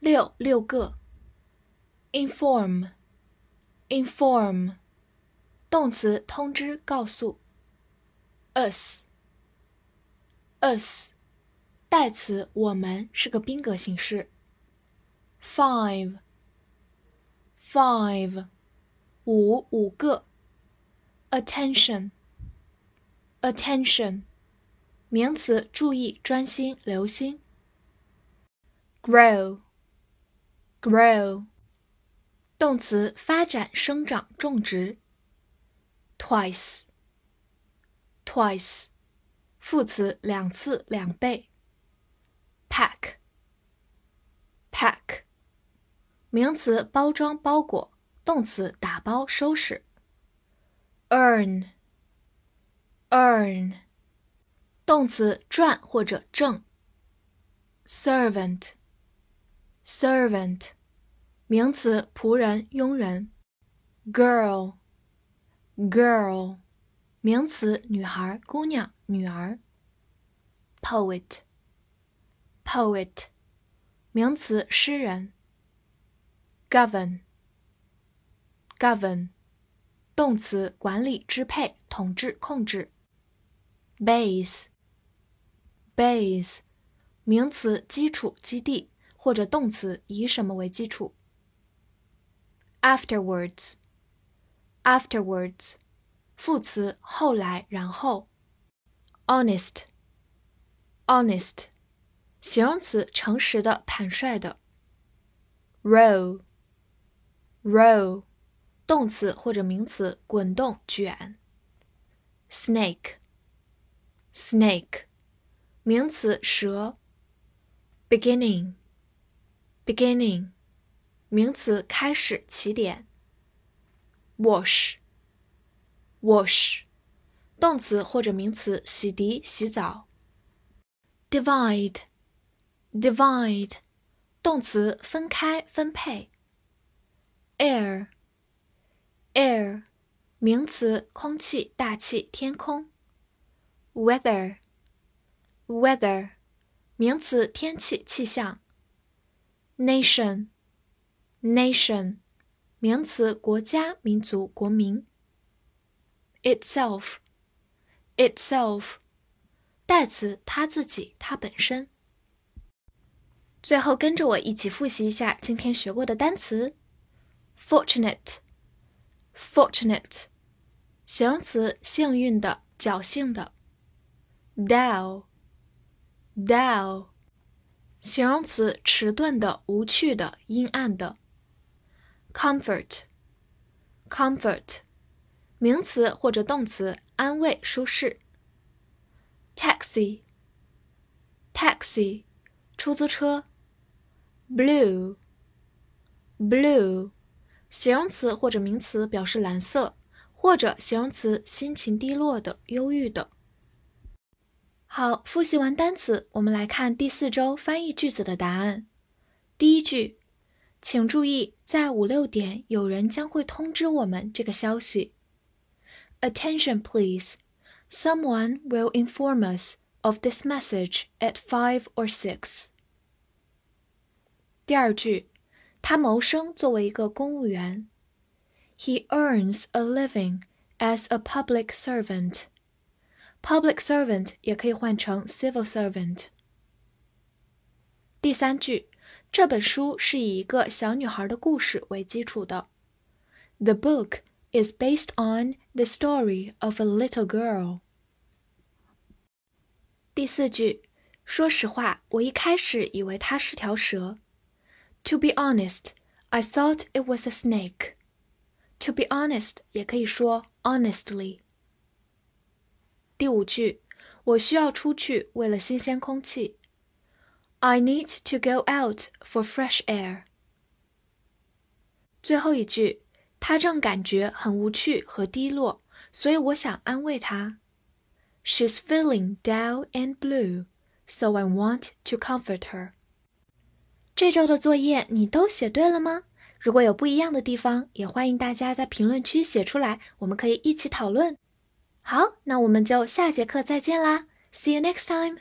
六六个。inform，inform，动词通知告诉。us，us，代词我们是个宾格形式。five，five，五五个。attention，attention，名词注意、专心、留心。grow, grow，动词发展、生长、种植。twice, twice，副词两次、两倍。pack, pack，名词包装、包裹，动词打包、收拾。earn, earn，动词赚或者挣。servant servant，名词，仆人、佣人。girl，girl，名词，女孩、姑娘、女儿。poet，poet，名词，诗人。govern，govern，动词，管理、支配、统治、控制。base，base，名词，基础、基地。或者动词以什么为基础？Afterwards，afterwards，副词后来然后。Honest，honest，形容词诚实的、坦率的。Roll，roll，动词或者名词滚动、卷。Snake，snake，名词蛇。Beginning。beginning，名词，开始，起点。wash，wash，动词或者名词，洗涤、洗澡。divide，divide，动词，分开、分配。air，air，名词，空气、大气、天空。weather，weather，名词，天气、气象。 Nation nation 名词，国家、民族、国民。itself itself 代词，它自己、它本身。最后，跟着我一起复习一下今天学过的单词：fortunate fortunate 形容词，幸运的、侥幸的。dull dull 形容词，迟钝的、无趣的、阴暗的。comfort，comfort，名词或者动词，安慰、舒适。taxi，taxi，出租车。blue，blue，形容词或者名词，表示蓝色，或者形容词，心情低落的、忧郁的。好，复习完单词，我们来看第四周翻译句子的答案。第一句，请注意，在五六点有人将会通知我们这个消息。Attention, please. Someone will inform us of this message at five or six. 第二句，他谋生作为一个公务员。He earns a living as a public servant. Public servant 也可以换成 civil servant。第三句，这本书是以一个小女孩的故事为基础的。The book is based on the story of a little girl。第四句，说实话，我一开始以为它是条蛇。To be honest, I thought it was a snake. To be honest 也可以说 honestly。 第五句，我需要出去，为了新鲜空气。I need to go out for fresh air。最后一句，他正感觉很无趣和低落，所以我想安慰他。She's feeling down and blue, so I want to comfort her。这周的作业你都写对了吗？如果有不一样的地方，也欢迎大家在评论区写出来，我们可以一起讨论。好，那我们就下节课再见啦！See you next time.